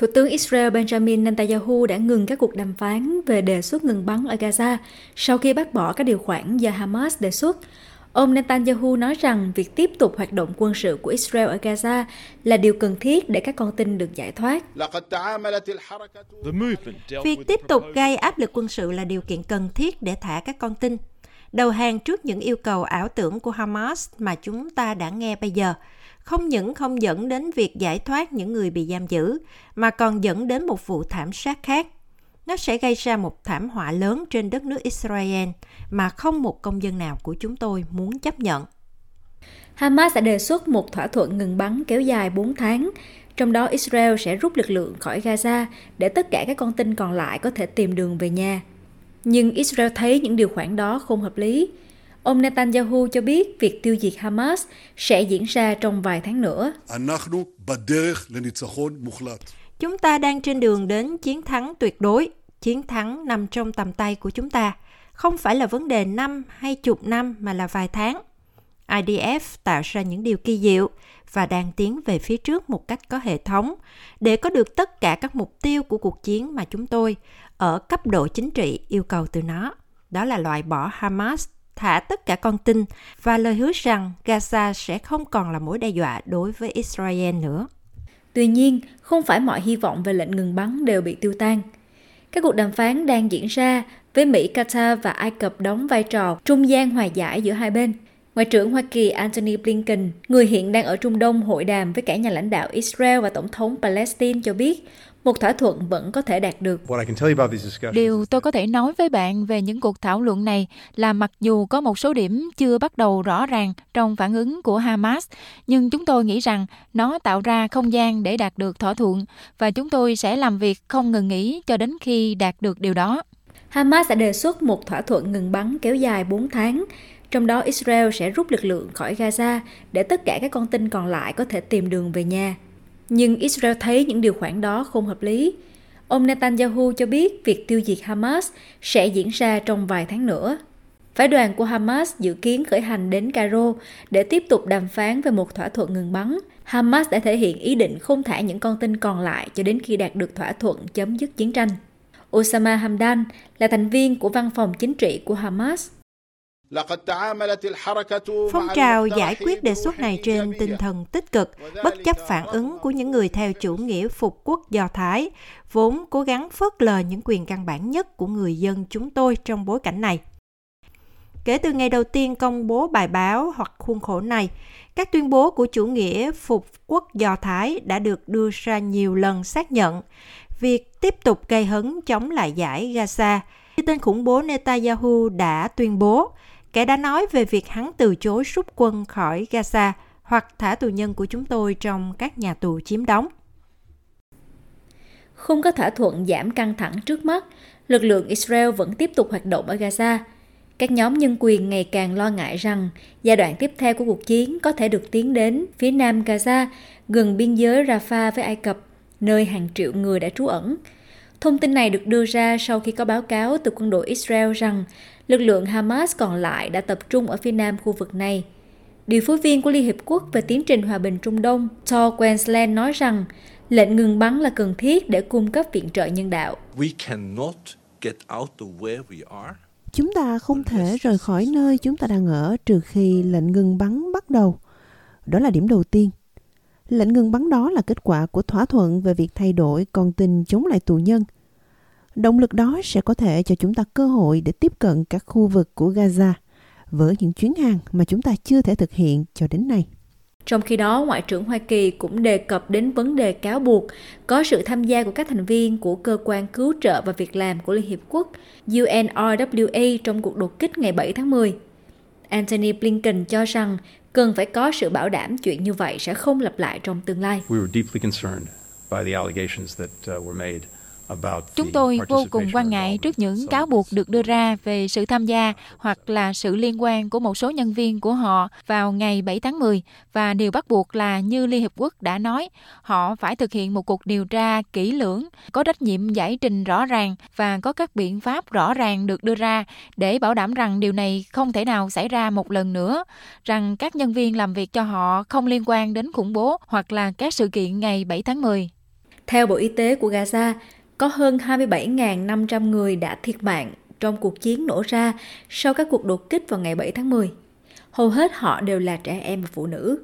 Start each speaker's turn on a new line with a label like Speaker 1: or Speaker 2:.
Speaker 1: Thủ tướng Israel Benjamin Netanyahu đã ngừng các cuộc đàm phán về đề xuất ngừng bắn ở Gaza sau khi bác bỏ các điều khoản do Hamas đề xuất. Ông Netanyahu nói rằng việc tiếp tục hoạt động quân sự của Israel ở Gaza là điều cần thiết để các con tin được giải thoát.
Speaker 2: Việc tiếp tục gây áp lực quân sự là điều kiện cần thiết để thả các con tin. Đầu hàng trước những yêu cầu ảo tưởng của Hamas mà chúng ta đã nghe bây giờ – không những không dẫn đến việc giải thoát những người bị giam giữ, mà còn dẫn đến một vụ thảm sát khác. Nó sẽ gây ra một thảm họa lớn trên đất nước Israel mà không một công dân nào của chúng tôi muốn chấp nhận.
Speaker 1: Hamas đã đề xuất một thỏa thuận ngừng bắn kéo dài 4 tháng, trong đó Israel sẽ rút lực lượng khỏi Gaza để tất cả các con tin còn lại có thể tìm đường về nhà. Nhưng Israel thấy những điều khoản đó không hợp lý Ông Netanyahu cho biết việc tiêu diệt Hamas sẽ diễn ra trong vài tháng nữa.
Speaker 2: Chúng ta đang trên đường đến chiến thắng tuyệt đối. Chiến thắng nằm trong tầm tay của chúng ta. Không phải là vấn đề năm hay chục năm mà là vài tháng. IDF tạo ra những điều kỳ diệu và đang tiến về phía trước một cách có hệ thống để có được tất cả các mục tiêu của cuộc chiến mà chúng tôi ở cấp độ chính trị yêu cầu từ nó. Đó là loại bỏ Hamas thả tất cả con tin và lời hứa rằng Gaza sẽ không còn là mối đe dọa đối với Israel nữa.
Speaker 1: Tuy nhiên, không phải mọi hy vọng về lệnh ngừng bắn đều bị tiêu tan. Các cuộc đàm phán đang diễn ra với Mỹ, Qatar và Ai Cập đóng vai trò trung gian hòa giải giữa hai bên. Ngoại trưởng Hoa Kỳ Antony Blinken, người hiện đang ở Trung Đông hội đàm với cả nhà lãnh đạo Israel và Tổng thống Palestine cho biết một thỏa thuận vẫn có thể đạt được.
Speaker 3: Điều tôi có thể nói với bạn về những cuộc thảo luận này là mặc dù có một số điểm chưa bắt đầu rõ ràng trong phản ứng của Hamas, nhưng chúng tôi nghĩ rằng nó tạo ra không gian để đạt được thỏa thuận và chúng tôi sẽ làm việc không ngừng nghỉ cho đến khi đạt được điều đó.
Speaker 1: Hamas đã đề xuất một thỏa thuận ngừng bắn kéo dài 4 tháng, trong đó Israel sẽ rút lực lượng khỏi Gaza để tất cả các con tin còn lại có thể tìm đường về nhà. Nhưng Israel thấy những điều khoản đó không hợp lý. Ông Netanyahu cho biết việc tiêu diệt Hamas sẽ diễn ra trong vài tháng nữa. Phái đoàn của Hamas dự kiến khởi hành đến Cairo để tiếp tục đàm phán về một thỏa thuận ngừng bắn. Hamas đã thể hiện ý định không thả những con tin còn lại cho đến khi đạt được thỏa thuận chấm dứt chiến tranh. Osama Hamdan là thành viên của văn phòng chính trị của Hamas.
Speaker 2: Phong trào giải quyết đề xuất này trên tinh thần tích cực, bất chấp phản ứng của những người theo chủ nghĩa phục quốc Do Thái, vốn cố gắng phớt lờ những quyền căn bản nhất của người dân chúng tôi trong bối cảnh này. Kể từ ngày đầu tiên công bố bài báo hoặc khuôn khổ này, các tuyên bố của chủ nghĩa phục quốc Do Thái đã được đưa ra nhiều lần xác nhận việc tiếp tục gây hấn chống lại giải Gaza. Tên khủng bố Netanyahu đã tuyên bố Kẻ đã nói về việc hắn từ chối rút quân khỏi Gaza hoặc thả tù nhân của chúng tôi trong các nhà tù chiếm đóng.
Speaker 1: Không có thỏa thuận giảm căng thẳng trước mắt, lực lượng Israel vẫn tiếp tục hoạt động ở Gaza. Các nhóm nhân quyền ngày càng lo ngại rằng giai đoạn tiếp theo của cuộc chiến có thể được tiến đến phía nam Gaza, gần biên giới Rafah với Ai Cập, nơi hàng triệu người đã trú ẩn. Thông tin này được đưa ra sau khi có báo cáo từ quân đội Israel rằng lực lượng Hamas còn lại đã tập trung ở phía nam khu vực này. Điều phối viên của Liên Hiệp Quốc về tiến trình hòa bình Trung Đông, Thor Quensland nói rằng lệnh ngừng bắn là cần thiết để cung cấp viện trợ nhân đạo.
Speaker 4: Chúng ta không thể rời khỏi nơi chúng ta đang ở trừ khi lệnh ngừng bắn bắt đầu. Đó là điểm đầu tiên. Lệnh ngừng bắn đó là kết quả của thỏa thuận về việc thay đổi con tin chống lại tù nhân – Động lực đó sẽ có thể cho chúng ta cơ hội để tiếp cận các khu vực của Gaza với những chuyến hàng mà chúng ta chưa thể thực hiện cho đến nay.
Speaker 1: Trong khi đó, Ngoại trưởng Hoa Kỳ cũng đề cập đến vấn đề cáo buộc có sự tham gia của các thành viên của Cơ quan Cứu trợ và Việc làm của Liên Hiệp Quốc UNRWA trong cuộc đột kích ngày 7 tháng 10. Antony Blinken cho rằng cần phải có sự bảo đảm chuyện như vậy sẽ không lặp lại trong tương lai. We were deeply concerned by the allegations that uh, were made
Speaker 3: Chúng tôi vô cùng quan ngại trước những cáo buộc được đưa ra về sự tham gia hoặc là sự liên quan của một số nhân viên của họ vào ngày 7 tháng 10 và điều bắt buộc là như Liên Hiệp Quốc đã nói, họ phải thực hiện một cuộc điều tra kỹ lưỡng, có trách nhiệm giải trình rõ ràng và có các biện pháp rõ ràng được đưa ra để bảo đảm rằng điều này không thể nào xảy ra một lần nữa, rằng các nhân viên làm việc cho họ không liên quan đến khủng bố hoặc là các sự kiện ngày 7 tháng 10.
Speaker 1: Theo Bộ Y tế của Gaza, có hơn 27.500 người đã thiệt mạng trong cuộc chiến nổ ra sau các cuộc đột kích vào ngày 7 tháng 10. Hầu hết họ đều là trẻ em và phụ nữ.